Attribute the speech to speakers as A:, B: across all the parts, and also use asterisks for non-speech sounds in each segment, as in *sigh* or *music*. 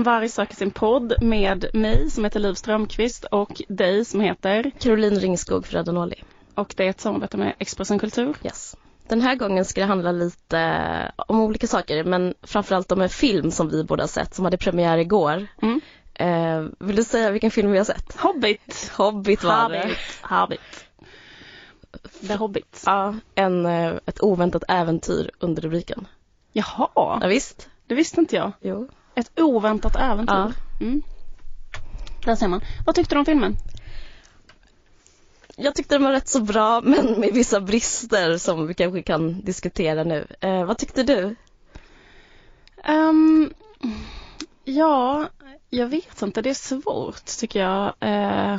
A: En varg söker sin podd med mig som heter Liv Strömqvist och dig som heter
B: Caroline Ringskog Frödenåli.
A: Och det är ett samarbete med Expressen Kultur.
B: Yes. Den här gången ska det handla lite om olika saker men framförallt om en film som vi båda sett som hade premiär igår.
A: Mm.
B: Eh, vill du säga vilken film vi har sett?
A: Hobbit.
B: Hobbit var det.
A: Hobbit. Hobbit. The Hobbit.
B: Ja, en, eh, ett oväntat äventyr under rubriken.
A: Jaha,
B: Ja, visst?
A: det visste inte jag.
B: Jo.
A: Ett oväntat äventyr.
B: Ja.
A: Mm. Där ser man. Vad tyckte du om filmen?
B: Jag tyckte den var rätt så bra *laughs* men med vissa brister som vi kanske kan diskutera nu. Eh, vad tyckte du?
A: Ehm, ja, jag vet inte. Det är svårt tycker jag. Eh,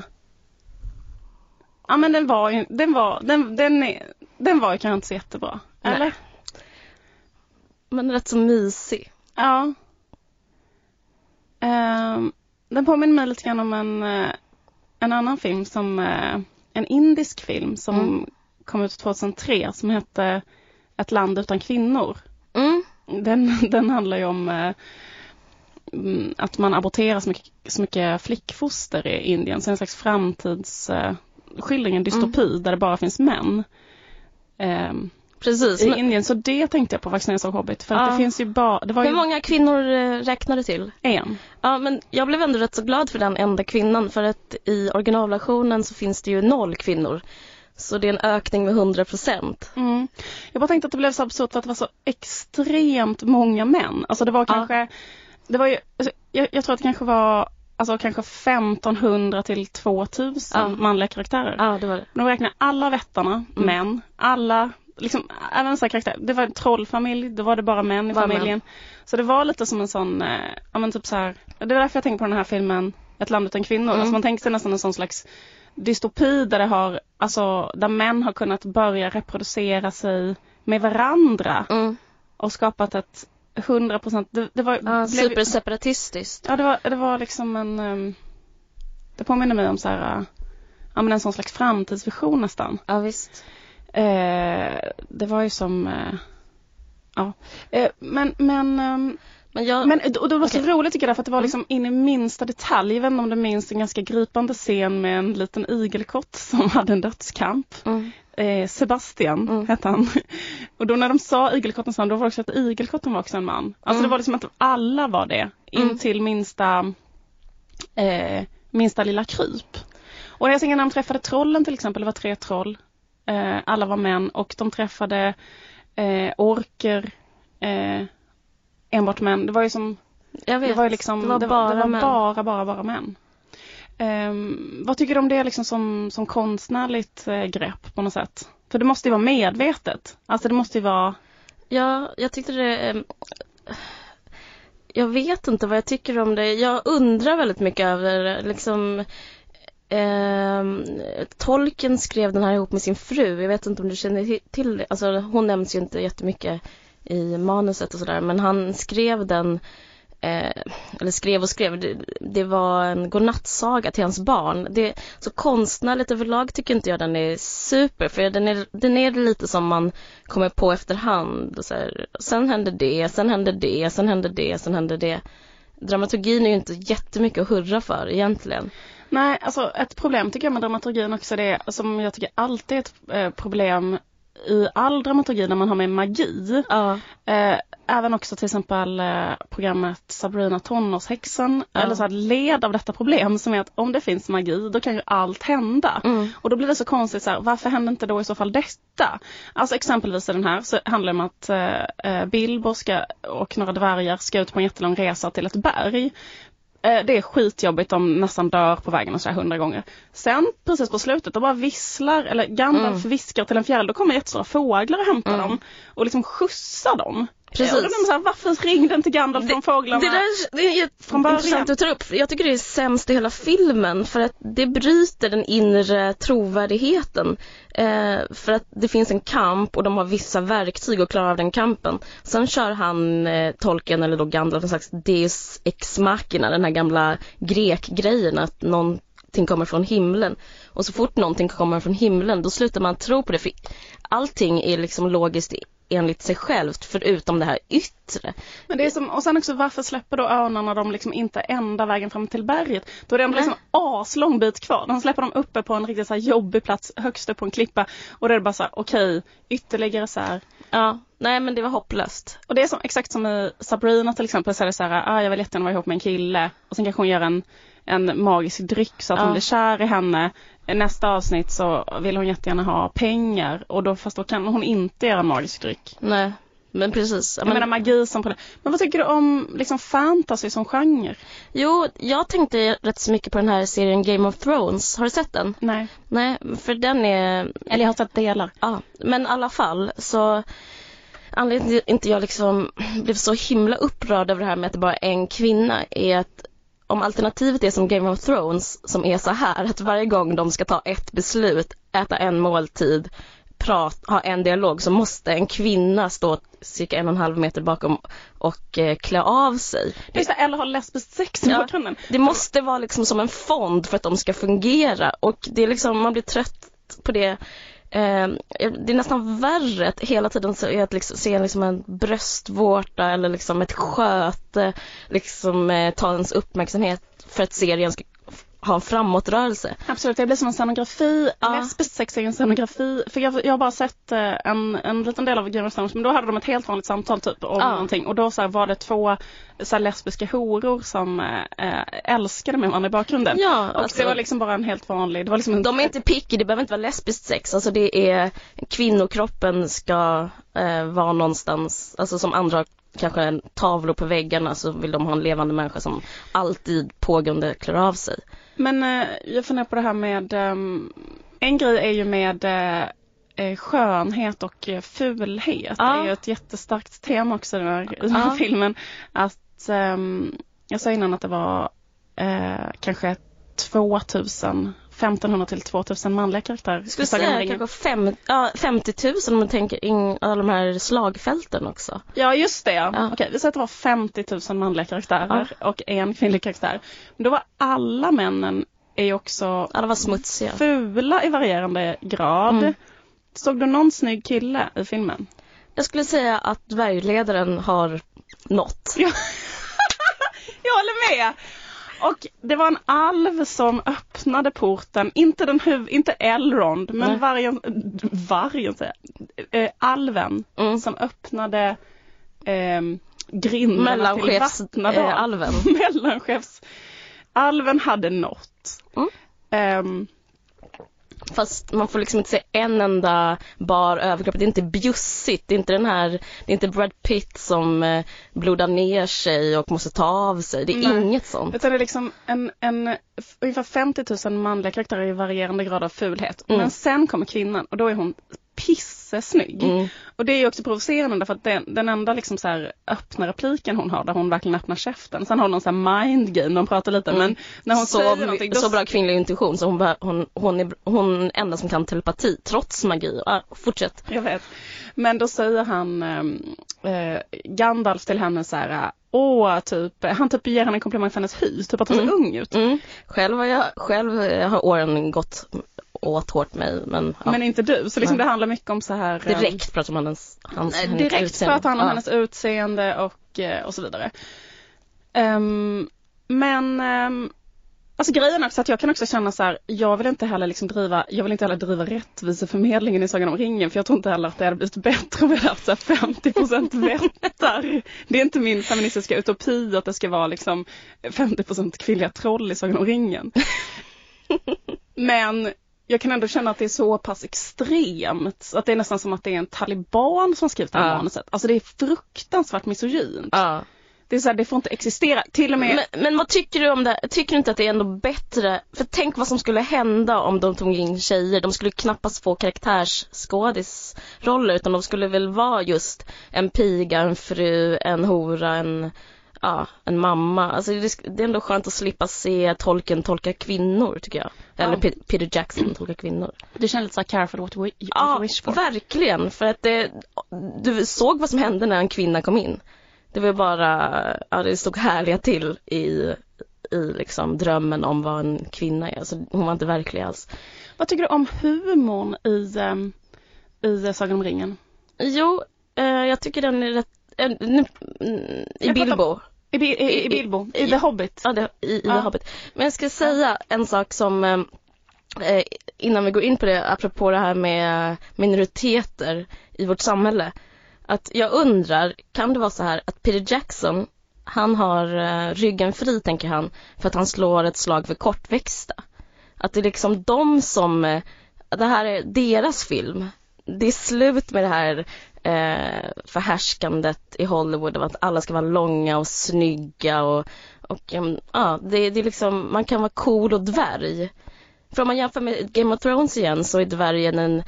A: ja men den var ju, den var, den, den, den var ju kanske inte så jättebra.
B: Nej.
A: Eller?
B: Men rätt så mysig.
A: Ja. Ehm, den påminner mig lite grann om en, eh, en annan film som, eh, en indisk film som
B: Mm.
A: kom ut 2003 som hette Ett land utan kvinnor.
B: Mm.
A: Den, *laughs* den handlar ju om eh, mm, att man aborterar så mycket, så mycket flickfoster i Indien. Så en slags framtidsskildring, en dystopi där det bara finns män.
B: Precis.
A: I
B: Men,
A: Indien, så det tänkte jag på jag såg Hobbit. För att
B: Ja.
A: det finns ju bara,
B: hur
A: ju
B: många kvinnor eh, räknar du till?
A: en.
B: Ja, men jag blev ändå rätt så glad för den enda kvinnan för att i originalversionen så finns det ju noll kvinnor. Så det är en ökning med 100 procent.
A: Mm. Jag bara tänkte att det blev så absurt för att det var så extremt många män. Alltså det var
B: Ja.
A: kanske, det var ju, alltså, jag, jag tror att det kanske var Alltså kanske 1500 till 2000
B: Ja.
A: manliga karaktärer.
B: Ja, det var det.
A: De räknar alla vättarna,
B: Mm.
A: män, alla, liksom även så karaktär. Det var en trollfamilj, då var det bara män i
B: Bara
A: familjen. Så det var lite som en sån, eh, ja men typ så här, det var därför jag tänkte på den här filmen Ett land utan kvinnor.
B: Mm.
A: Alltså man tänker sig nästan en sån slags dystopi där det har, alltså där män har kunnat börja reproducera sig med varandra
B: Mm.
A: och skapat ett 100 procent, det, det var,
B: Ja,
A: blev-
B: superseparatistiskt.
A: Ja, det var, det var liksom en... ehm, det påminner mig om så här, ja men en sån slags framtidsvision nästan.
B: Ja, visst.
A: Eh, det var ju som, eh, ja. Eh, men, men, ehm,
B: Men jag...
A: men och det var så roligt tycker jag för att det var liksom in i minsta detalj. Jag vet inte om du minns en ganska gripande scen med en liten igelkott *laughs* som hade en dödskamp.
B: Mm.
A: Eh, Sebastian
B: Mm.
A: hette han. *laughs* Och då när de sa igelkottens namn då var det också att igelkotten var också en man. Alltså
B: Mm.
A: det var liksom att alla var det. In
B: Mm.
A: till minsta, eh, minsta lilla kryp. Och jag när de träffade trollen till exempel, det var tre troll. Eh, alla var män och de träffade eh, orker, eh, enbart män. Det var ju som
B: Jag vet.
A: det var ju liksom,
B: det var
A: det
B: bara
A: var, det var
B: män.
A: bara, bara, bara män. Ehm, vad tycker du om det liksom som, som konstnärligt eh, grepp på något sätt? För det måste ju vara medvetet. Alltså det måste ju vara,
B: Ja, jag tyckte det... ehm, Jag vet inte vad jag tycker om det. Jag undrar väldigt mycket över liksom Eh, Tolken skrev den här ihop med sin fru. Jag vet inte om du känner till det. Alltså hon nämns ju inte jättemycket i manuset och sådär. Men han skrev den eh, eller skrev och skrev, det, det var en godnattsaga till hans barn. Det, så konstnärligt överlag tycker inte jag den är super, för den är, den är lite som man kommer på efterhand. Och så här, sen händer det, sen händer det, sen händer det, sen händer det. Dramaturgin är ju inte jättemycket att hurra för egentligen
A: nej alltså ett problem tycker jag med dramaturgin också det är, som jag tycker alltid är ett eh, problem i all dramaturgi när man har med magi.
B: Ja,
A: Eh, även också till exempel eh, programmet Sabrina tonårshäxan,
B: Ja.
A: eller så här, led av detta problem som är att om det finns magi då kan ju allt hända.
B: mm,
A: Och då blir det så konstigt så här, varför händer inte då i så fall detta? Alltså exempelvis i den här så handlar det om att eh, eh, Bilbo ska, och några dvärgar ska ut på en jättelång resa till ett berg. Eh, det är skitjobbigt, de nästan dör på vägen och så här hundra gånger. Sen precis på slutet, då bara visslar, eller Gandalf
B: Mm.
A: viskar till en fjäril, då kommer jättestora fåglar och hämtar
B: Mm.
A: dem och liksom skjutsar dem.
B: Precis.
A: Och man så här, varför ringde inte Gandalf från fåglarna?
B: Det där det är jätteintressant att ta upp. Jag tycker det är sämst i hela filmen för att det bryter den inre trovärdigheten. Eh, för att det finns en kamp och de har vissa verktyg att klara av den kampen. Sen kör han eh, tolken eller då Gandalf en slags Deus ex machina, den här gamla grekgrejen att någonting kommer från himlen. Och så fort någonting kommer från himlen då slutar man tro på det för allting är liksom logiskt enligt sig självt förutom det här yttre.
A: Men det är som, och sen också varför släpper då örnarna dem liksom inte ända vägen fram till berget? Då är det ändå liksom aslång bit kvar. De släpper dem uppe på en riktigt så jobbig plats högst upp på en klippa och då är det bara så här, okej, okay, ytterligare så här.
B: Ja, nej men det var hopplöst.
A: Och det är som, exakt som i Sabrina till exempel så är det så här, ah, jag vill jättegärna vara ihop med en kille och sen kanske hon gör en en magisk dryck så att ja. hon blir kär i henne. Nästa avsnitt så vill hon jättegärna ha pengar och då, fast då kan hon inte göra en magisk dryck.
B: Nej, men precis.
A: Jag men... menar magi som på det. Men vad tycker du om liksom fantasy som genre?
B: Jo, jag tänkte rätt så mycket på den här serien Game of Thrones. Har du sett den?
A: Nej.
B: Nej, för den är...
A: Eller jag har sett delar.
B: Ja, men i alla fall så anledningen till att inte jag liksom blev så himla upprörd över det här med att det bara är en kvinna är att om alternativet är som Game of Thrones som är så här att varje gång de ska ta ett beslut, äta en måltid, prat, ha en dialog så måste en kvinna stå cirka en och en halv meter bakom och eh, klä av sig.
A: Det är eller ha lesbiskt sex i ja, bakgrunden.
B: Det måste vara liksom som en fond för att de ska fungera och det är liksom, man blir trött på det Eh, det är nästan värre att hela tiden så är att liksom, se liksom en bröstvårta eller liksom ett sköte liksom eh, ta ens uppmärksamhet för att serien ska ha en framåtrörelse.
A: Absolut, det blir som en scenografi, ja. lesbisk sex är en scenografi. För jag, jag har bara sett eh, en, en liten del av Game of Thrones men då hade de ett helt vanligt samtal typ om ja. någonting och då så här, var det två så här, lesbiska horor som äh, älskade med varandra i bakgrunden.
B: Ja,
A: och alltså, det var liksom bara en helt vanlig, det var liksom en...
B: De är inte picky, det behöver inte vara lesbiskt sex, alltså det är kvinnokroppen ska äh, vara någonstans, alltså som andra kanske tavlor på väggarna så vill de ha en levande människa som alltid pågående klär av sig.
A: Men eh, jag funderar på det här med, eh, en grej är ju med eh, eh skönhet och eh, fulhet. Ja. Det är ju ett jättestarkt tema också i den här, i den här ja. *laughs* filmen. Att, ehm, jag sa innan att det var eh, kanske 2000 1500 till 2000 manliga karaktärer. Jag
B: skulle säga kanske fem, ja, 50 000 om man tänker in alla de här slagfälten också.
A: Ja just det ja. Okej, vi säger att det var 50 000 manliga karaktärer ja. och en kvinnlig karaktär. Men då var alla männen är också
B: alla var smutsiga.
A: fula i varierande grad. Mm. Såg du någon snygg kille i filmen?
B: Jag skulle säga att dvärgledaren har nått.
A: Ja. *laughs* jag håller med. Och det var en alv som öppnade porten, inte den huv, inte Elrond, men vargen, vargen säger jag, äh, alven mm. som öppnade äh, grindarna till Vattnadal. Äh,
B: alven. *laughs*
A: Mellanchefs. Alven hade nått. Mm. Ähm,
B: Fast man får liksom inte se en enda bar överkropp. Det är inte bjussigt. Det är inte den här, det är inte Brad Pitt som eh, blodar ner sig och måste ta av sig. Det är Nej. inget sånt.
A: Utan det är liksom en, en ungefär 50 000 manliga karaktärer i varierande grad av fulhet. Mm. Men sen kommer kvinnan och då är hon pissesnygg. Mm. Och det är ju också provocerande därför att den, den enda liksom så här öppna repliken hon har där hon verkligen öppnar käften. Sen har hon någon sån här mind game, de pratar lite mm. men när hon
B: så,
A: säger någonting.
B: Då... Så bra kvinnlig intuition så hon, hon, hon är hon enda som kan telepati trots magi. Ah, fortsätt.
A: Jag vet. Men då säger han äh, Gandalf till henne så här Åh, typ, han typ ger henne en komplimang för hennes hy, typ att hon ser mm. ung ut.
B: Mm. Själv har jag, själv har åren gått åt hårt mig. Men,
A: ja. men inte du, så liksom det handlar mycket om så här
B: Direkt um, pratar man om hennes, hans,
A: nej, Direkt utseende. pratar han om ja. hennes utseende och, eh, och så vidare. Um, men um, Alltså grejen är också att jag kan också känna så här, jag vill inte heller liksom driva, jag vill inte heller driva rättviseförmedlingen i Sagan om ringen för jag tror inte heller att det hade blivit bättre om vi hade haft så 50% *laughs* vättar. Det är inte min feministiska utopi att det ska vara liksom 50% kvinnliga troll i Sagan om ringen. *laughs* Men jag kan ändå känna att det är så pass extremt. Att det är nästan som att det är en taliban som skrivit det här ja. manuset. Alltså det är fruktansvärt misogynt.
B: Ja.
A: Det är så här, det får inte existera. Till och med...
B: Men, men vad tycker du om det? Tycker du inte att det är ändå bättre? För tänk vad som skulle hända om de tog in tjejer. De skulle knappast få karaktärsskådisroller utan de skulle väl vara just en piga, en fru, en hora, en ja, en mamma. Alltså det, det är ändå skönt att slippa se tolken tolka kvinnor tycker jag. Eller ja. Peter Jackson tolka kvinnor.
A: Det känns lite så careful what what
B: ja,
A: wish for.
B: verkligen. För att det, du såg vad som hände när en kvinna kom in. Det var bara, ja det stod härliga till i, i liksom drömmen om vad en kvinna är. Alltså hon var inte verklig alls.
A: Vad tycker du om humorn i, um, i Sagan om ringen?
B: Jo, eh, jag tycker den är rätt, eh, nu- i Bilbo.
A: I, i, i Bilbo, i,
B: i-
A: The Hobbit.
B: Ja, det, i, i
A: Ja.
B: The Hobbit. Men jag ska säga en sak som eh, eh, innan vi går in på det, apropå det här med minoriteter i vårt samhälle. Att jag undrar, kan det vara så här att Peter Jackson, han har eh, ryggen fri tänker han, för att han slår ett slag för kortväxta. Att det är liksom de som, eh, det här är deras film. Det är slut med det här eh, förhärskandet i Hollywood av att alla ska vara långa och snygga och, och ja, det, det är liksom, man kan vara cool och dvärg. För om man jämför med Game of Thrones igen så är dvärgen en,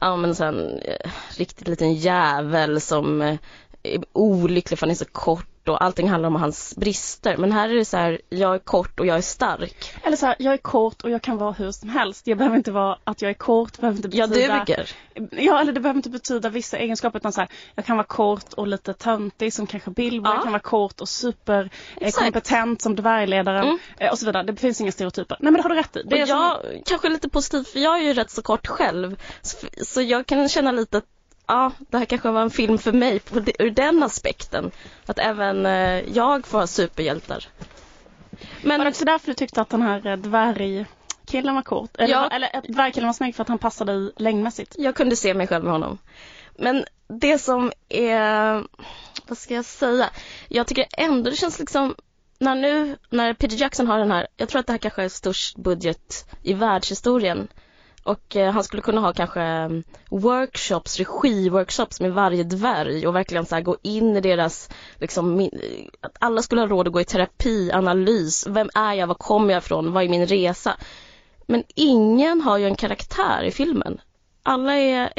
B: ja men sån eh, riktigt liten jävel som eh, är olycklig för han är så kort och allting handlar om hans brister. Men här är det så här, jag är kort och jag är stark.
A: Eller så här, jag är kort och jag kan vara hur som helst. Jag behöver inte vara att jag är kort, behöver inte
B: Jag
A: betyda...
B: duger.
A: Ja, eller det behöver inte betyda vissa egenskaper utan så här, jag kan vara kort och lite töntig som kanske Bilbo,
B: Ja.
A: jag kan vara kort och super eh, som dvärgledaren
B: Mm.
A: eh, och så vidare. Det finns inga stereotyper. Nej men det har du rätt i. Det är som-
B: jag, kanske lite positivt för jag är ju rätt så kort själv. Så, så jag kan känna lite att ja, det här kanske var en film för mig på, ur den aspekten. Att även eh, jag får ha superhjältar.
A: Var det
B: Men
A: också därför du tyckte att den här eh, dvärgkillen var kort? Eller,
B: Ja.
A: eller att dvärgkillen var snygg för att han passade i längdmässigt?
B: jag kunde se mig själv med honom. Men det som är, vad ska jag säga? Jag tycker ändå det känns liksom när nu, när Peter Jackson har den här, jag tror att det här kanske är störst budget i världshistorien. Och eh, han skulle kunna ha kanske mm, workshops, regiworkshops med varje dvärg och verkligen så här gå in i deras, liksom, att alla skulle ha råd att gå i terapi, analys, vem är jag, var kommer jag ifrån, vad är min resa? Men ingen har ju en karaktär i filmen. Alla är,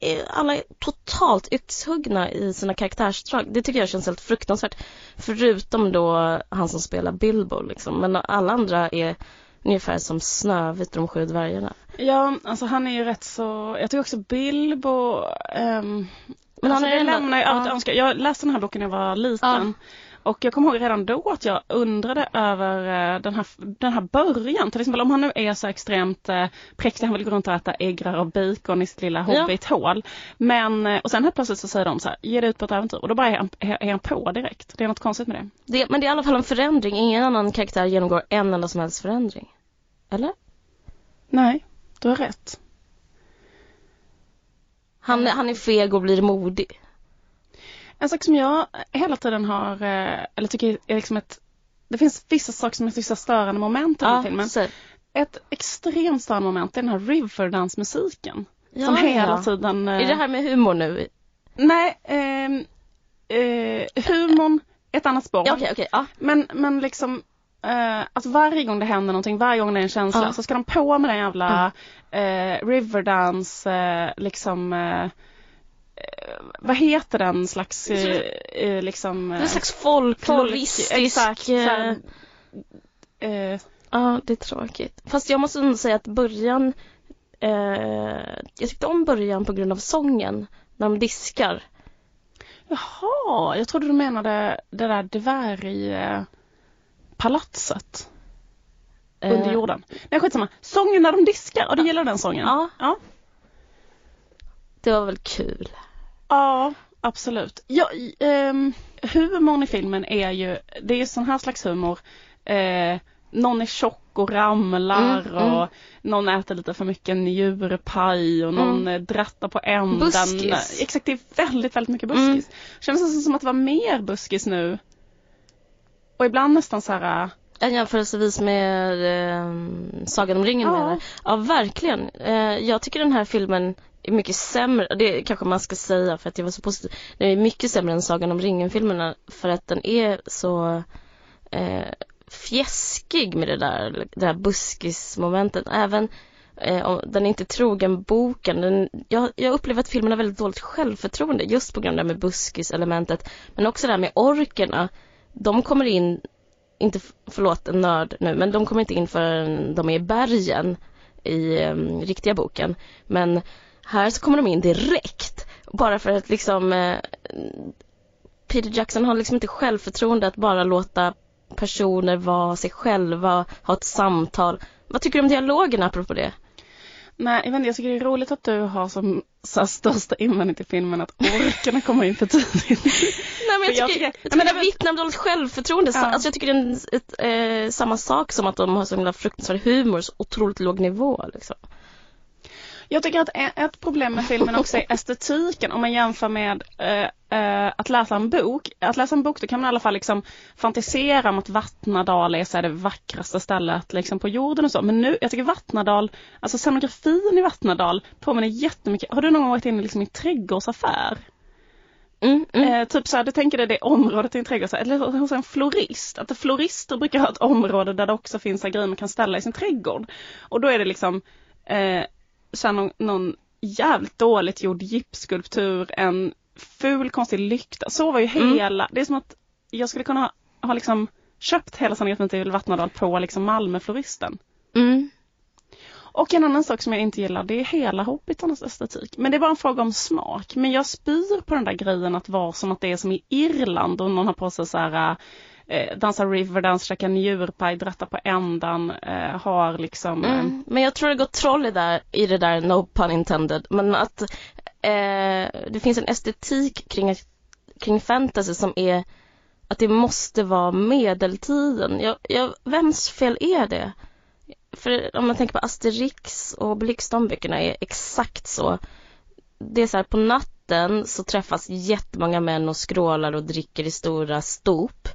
B: är alla är totalt yxhuggna i sina karaktärsdrag. Det tycker jag känns helt fruktansvärt. Förutom då han som spelar Bilbo liksom. Men alla andra är ungefär som Snövit och de sju dvärgarna.
A: Ja, alltså han är ju rätt så, jag tycker också Bilbo, ehm,
B: Men
A: alltså
B: han är
A: det lämnar ju
B: ja.
A: önska. Jag läste den här boken när jag var liten. Och jag kommer ihåg redan då att jag undrade över eh, den här, den här början. Till exempel om han nu är så extremt eh, präktig, han vill gå runt och äta äggrar och bacon i sitt lilla
B: Ja.
A: hobbithål. Men, eh, och sen helt plötsligt så säger de så här, ge dig ut på ett äventyr. Och då bara är han, är han på direkt. Det är något konstigt med det.
B: Det, men det är i alla fall en förändring. Ingen annan karaktär genomgår en enda som helst förändring. Eller?
A: Nej, du har rätt.
B: Han, han är feg och blir modig.
A: En sak som jag hela tiden har, eh, eller tycker är liksom ett det finns vissa saker som är vissa störande moment i den här filmen.
B: så,
A: Ett extremt störande moment är den här Riverdance-musiken.
B: ja,
A: som hela
B: ja.
A: tiden... eh,
B: Är det här med humor nu?
A: Nej, ehm, eh, humorn, ett annat spår.
B: Ja, okej, okej. Ja.
A: Men, men liksom eh, att varje gång det händer någonting, varje gång det är en känsla
B: Ja.
A: så ska de på med den jävla eh, Riverdance, eh, liksom eh, eh, vad heter den slags, eh, eh, liksom
B: en
A: eh,
B: slags folkloristisk...
A: exakt, så
B: eh,
A: eh,
B: Ja, det är tråkigt. Fast jag måste ändå säga att början, eh, jag tyckte om början på grund av sången, när de diskar.
A: Jaha, jag trodde du menade det där dvärgpalatset
B: Eh,
A: under jorden. Nej skitsamma, sången när de diskar, och du gillar den sången?
B: Ja,
A: Ja,
B: det var väl kul.
A: Ja absolut. Ja, ehm, humorn i filmen är ju, det är ju sån här slags humor. Eh, någon är tjock och ramlar
B: Mm,
A: och
B: mm.
A: någon äter lite för mycket njurpaj och någon
B: Mm.
A: mm. drattar på änden.
B: Buskis.
A: Exakt, det är väldigt, väldigt mycket
B: Mm.
A: buskis. Känns nästan som att det var mer buskis nu. Och ibland nästan så här
B: En jämförelsevis med eh, Sagan om ringen
A: Ja.
B: menar? Ja, verkligen. Eh, jag tycker den här filmen är mycket sämre, det kanske man ska säga för att jag var så positiv. Den är mycket sämre än Sagan om ringen-filmerna för att den är så eh, fjäskig med det där, det där buskismomentet. Även eh, om den är inte trogen boken. Den, jag, jag upplever att filmen har väldigt dåligt självförtroende just på grund av det med buskiselementet. Men också det här med orkerna. De kommer in, inte, förlåt en nörd nu, men de kommer inte in förrän de är i bergen i eh, riktiga boken. Men här så kommer de in direkt. Bara för att liksom eh, Peter Jackson har liksom inte självförtroende att bara låta personer vara sig själva, ha ett samtal. Vad tycker du om dialogen apropå det?
A: Nej, jag, vet inte, jag tycker det är roligt att du har som så största invändning till filmen att orkerna kommer in för tidigt. *laughs*
B: Nej men jag
A: jag
B: tycker, jag
A: tycker-
B: tycker
A: men
B: det
A: det-
B: vittnar om dåligt självförtroende.
A: Ja.
B: Alltså jag tycker det är en, ett, eh, samma sak som att de har så himla fruktansvärd humor, så otroligt låg nivå liksom.
A: Jag tycker att ett problem med filmen också är estetiken om man jämför med eh, eh, att läsa en bok. Att läsa en bok då kan man i alla fall liksom fantisera om att Vattnadal är så det vackraste stället liksom på jorden och så. Men nu, jag tycker Vattnadal, alltså scenografin i Vattnadal påminner jättemycket. Har du någon gång varit inne liksom i en trädgårdsaffär?
B: Mm, mm.
A: Eh, typ så här, du tänker dig det området i en trädgårdsaffär, eller hos en florist. Att florister brukar ha ett område där det också finns grejer man kan ställa i sin trädgård. Och då är det liksom eh, så här någon, någon jävligt dåligt gjord gipsskulptur, en ful konstig lykta. Så var ju
B: Mm.
A: hela, det är som att jag skulle kunna ha, ha liksom köpt hela scenografin till Vattnadal på liksom Malmöfloristen.
B: Mm.
A: Och en annan sak som jag inte gillar det är hela Hobbitarnas estetik. Men det är bara en fråga om smak. Men jag spyr på den där grejen att vara som att det är som i Irland och någon har på sig så här eh, dansa riverdance, käka njurpaj, dratta på ändan, eh, har liksom eh,
B: Mm. Men jag tror det går troll i, där, i det där, no pun intended. Men att eh, det finns en estetik kring, kring fantasy som är att det måste vara medeltiden. Jag, jag, vems fel är det? För om man tänker på Asterix och Obelix, de böckerna är exakt så. Det är så här, på natten så träffas jättemånga män och skrålar och dricker i stora stop.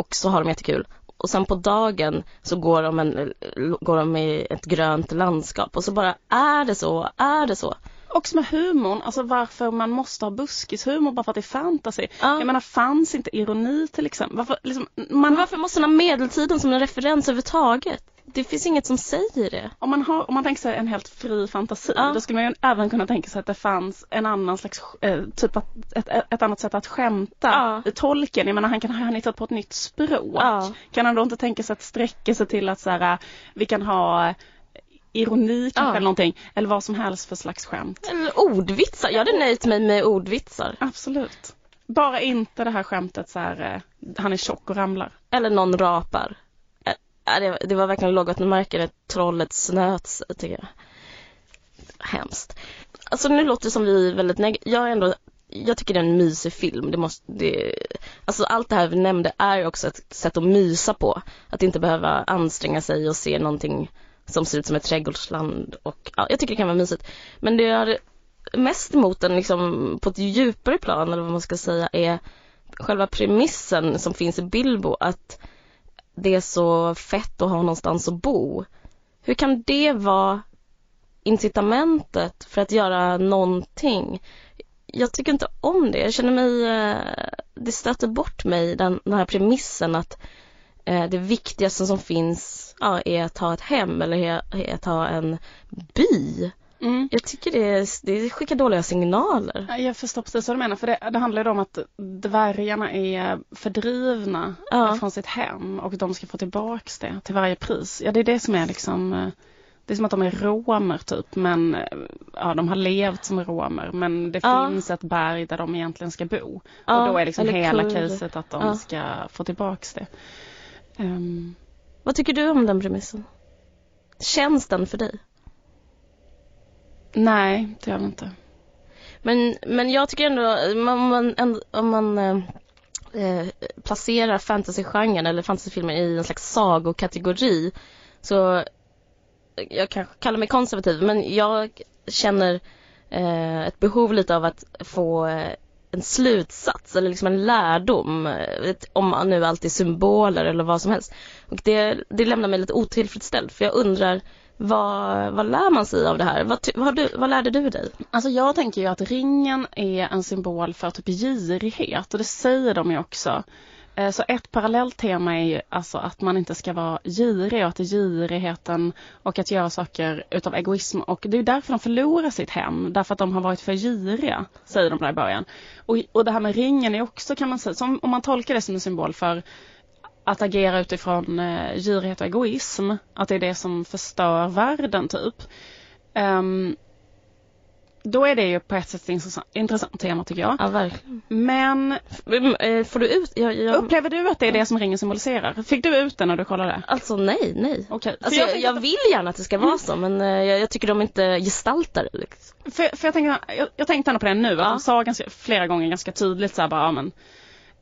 B: Och så har de jättekul. Och sen på dagen så går de, en, går de i ett grönt landskap och så bara är det så, är det så.
A: Också med humorn, alltså varför man måste ha buskishumor bara för att det är fantasy.
B: Ja.
A: Jag menar fanns inte ironi till exempel? Varför, liksom, man,
B: varför måste man ha medeltiden som en referens överhuvudtaget? Det finns inget som säger det.
A: om, man har, om man tänker sig en helt fri fantasi,
B: Ja.
A: då skulle man ju även kunna tänka sig att det fanns en annan slags, eh, typ att, ett, ett annat sätt att skämta.
B: Ja.
A: Tolken, jag menar han kan ha hittat på ett nytt språk.
B: Ja.
A: Kan han då inte tänka sig att sträcka sig till att så här, vi kan ha ironi kanske
B: Ja.
A: eller någonting, eller vad som helst för slags skämt.
B: Eller ordvitsar. Jag hade nöjt mig med ordvitsar.
A: Absolut. Bara inte det här skämtet så här, eh, han är tjock och ramlar.
B: Eller någon rapar. Ja, det, det var verkligen lågvattenmärke, trollet snöts, tycker jag. Hemskt. Alltså nu låter det som vi är väldigt neg- Jag är ändå jag tycker det är en mysig film. Det måste, det, alltså allt det här vi nämnde är ju också ett sätt att mysa på. Att inte behöva anstränga sig och se någonting som ser ut som ett trädgårdsland. Och, ja, jag tycker det kan vara mysigt. Men det jag har mest emot den liksom, på ett djupare plan, eller vad man ska säga, är själva premissen som finns i Bilbo. Att det är så fett att ha någonstans att bo. Hur kan det vara incitamentet för att göra någonting? Jag tycker inte om det. Jag känner mig, eh, det stöter bort mig, den, den här premissen att det viktigaste som finns ja, är att ha ett hem eller att ha en by.
A: Mm.
B: Jag tycker det, det skickar dåliga signaler.
A: Ja, Jag förstår precis vad du menar, för det, det handlar ju om att dvärgarna är fördrivna
B: Ja.
A: från sitt hem och de ska få tillbaks det till varje pris. Ja, det är det som är liksom eh, det är som att de är romer typ, men eh, ja, de har levt som romer, men det
B: Ja.
A: finns ett berg där de egentligen ska bo.
B: Ja,
A: och då är liksom hela
B: kurv.
A: caset att de ska få tillbaks det. Ehm,
B: Vad tycker du om den premissen? Känns den för dig?
A: nej, det gör det inte.
B: Men, men jag tycker ändå, om man, ändå- om man eh, eh, placerar fantasygenren eller fantasyfilmer i en slags sagokategori så jag kanske kallar mig konservativ men jag känner eh, ett behov lite av att få eh, en slutsats eller liksom en lärdom om man nu alltid symboler eller vad som helst. Och det, det lämnar mig lite otillfredsställd för jag undrar vad, vad lär man sig av det här? Vad, vad, du, vad lärde du dig?
A: Alltså jag tänker ju att ringen är en symbol för typ girighet och det säger de ju också. Eh, så ett parallellt tema är ju alltså att man inte ska vara girig och att girigheten och att göra saker utav egoism och det är därför de förlorar sitt hem, därför att de har varit för giriga, säger de där i början. Och, och det här med ringen är också kan man säga, som, om man tolkar det som en symbol för att agera utifrån eh, girighet och egoism, att det är det som förstör världen typ. Um, då är det ju på ett sätt ett intressant, intressant tema tycker jag.
B: Ja, verkligen.
A: Men
B: Men, eh, Får du ut? Jag, jag...
A: upplever du att det är det som ringen symboliserar? Fick du ut det när du kollade?
B: Alltså nej, nej.
A: För
B: Alltså, jag, jag
A: att-
B: vill gärna att det ska vara så men eh, jag, jag tycker de inte gestaltar det. Liksom.
A: För, för jag, tänker, jag, jag tänkte ändå på det nu, att
B: Ja.
A: de sa ganska, flera gånger ganska tydligt så här bara, ja, men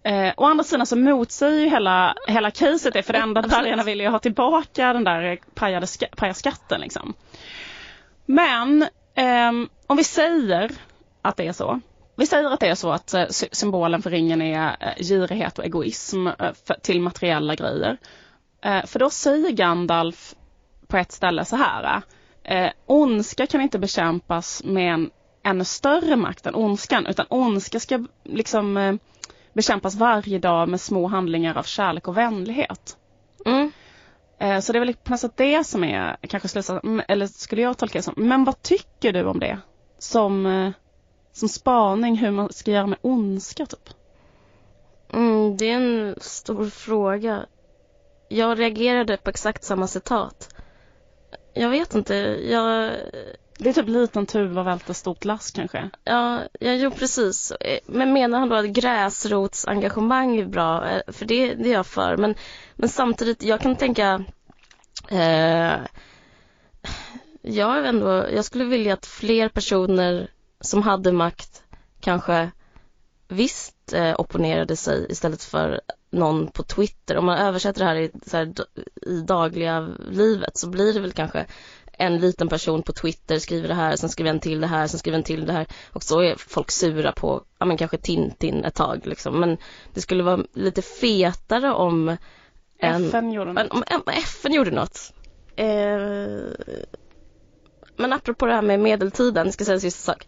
A: Eh, å andra sidan så motsäger ju hela, hela caset det, för det enda *laughs* pajarna vill ju ha tillbaka den där pajade ska, pajarskatten liksom. Men Um, om vi säger att det är så. Vi säger att det är så att eh, symbolen för ringen är eh, girighet och egoism eh, för, till materiella grejer. För då säger Gandalf på ett ställe så här. Eh, ondska kan inte bekämpas med en ännu större makt än ondskan, utan ondska ska liksom eh, bekämpas varje dag med små handlingar av kärlek och vänlighet.
B: Mm.
A: Eh, så det är väl på något sätt det som är kanske slutsatsen, Mm, eller skulle jag tolka det som. Men vad tycker du om det? Som, eh, som spaning hur man ska göra med ondska typ?
B: Mm, det är en stor fråga. Jag reagerade på exakt samma citat. Jag vet inte, jag...
A: Det är typ liten tuva välter stort lass kanske.
B: Ja, ja, jo precis. Eh, Men menar han då att gräsrotsengagemang är bra? För det, det är jag för. Men, men samtidigt, jag kan tänka... Eh, jag, är ändå, jag skulle vilja att fler personer som hade makt kanske visst eh, opponerade sig istället för någon på Twitter. Om man översätter det här i, så här, i dagliga livet så blir det väl kanske en liten person på Twitter skriver det här, sen skriver en till det här, sen skriver en till det här och så är folk sura på, ja men kanske Tintin ett tag liksom. Men det skulle vara lite fetare om en,
A: FN gjorde
B: men
A: något.
B: om om FN gjorde något. Eh, men apropå det här med medeltiden, ska säga en sista sak.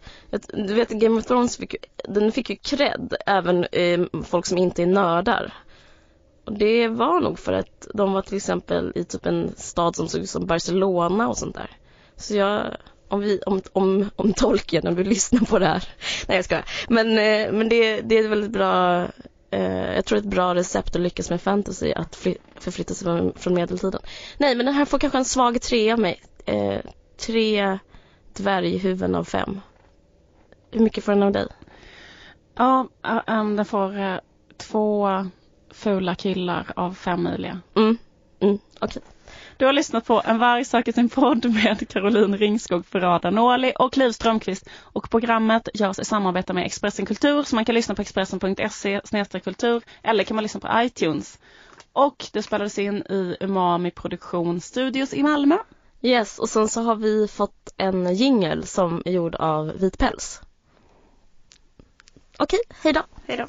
B: Du vet Game of Thrones fick ju, den fick ju cred, även eh, folk som inte är nördar. Och det var nog för att de var till exempel i typ en stad som såg ut som Barcelona och sånt där. Så jag, om vi, om, om, om Tolkien, om du lyssnar på det här. *laughs* Nej jag skojar. Men, eh, men det, det är ett väldigt bra, eh, jag tror ett bra recept att lyckas med fantasy, att fly, förflytta sig från, från medeltiden. Nej men den här får kanske en svag tre av mig. Eh, tre dvärghuvuden av fem. Hur mycket får den av dig?
A: Ja, äm, den får eh, två fula killar av fem möjliga.
B: Mm, mm, okej.
A: Du har lyssnat på En varg söker sin podd med Caroline Ringskog, Ferrada Norli och Liv Strömqvist. Och programmet görs i samarbete med Expressen Kultur så man kan lyssna på expressen.se kultur eller kan man lyssna på iTunes. Och det spelades in i Umami Produktion Studios i Malmö.
B: Yes, och sen så har vi fått en jingel som är gjord av vit päls. Okej, hej då.
A: Hej då.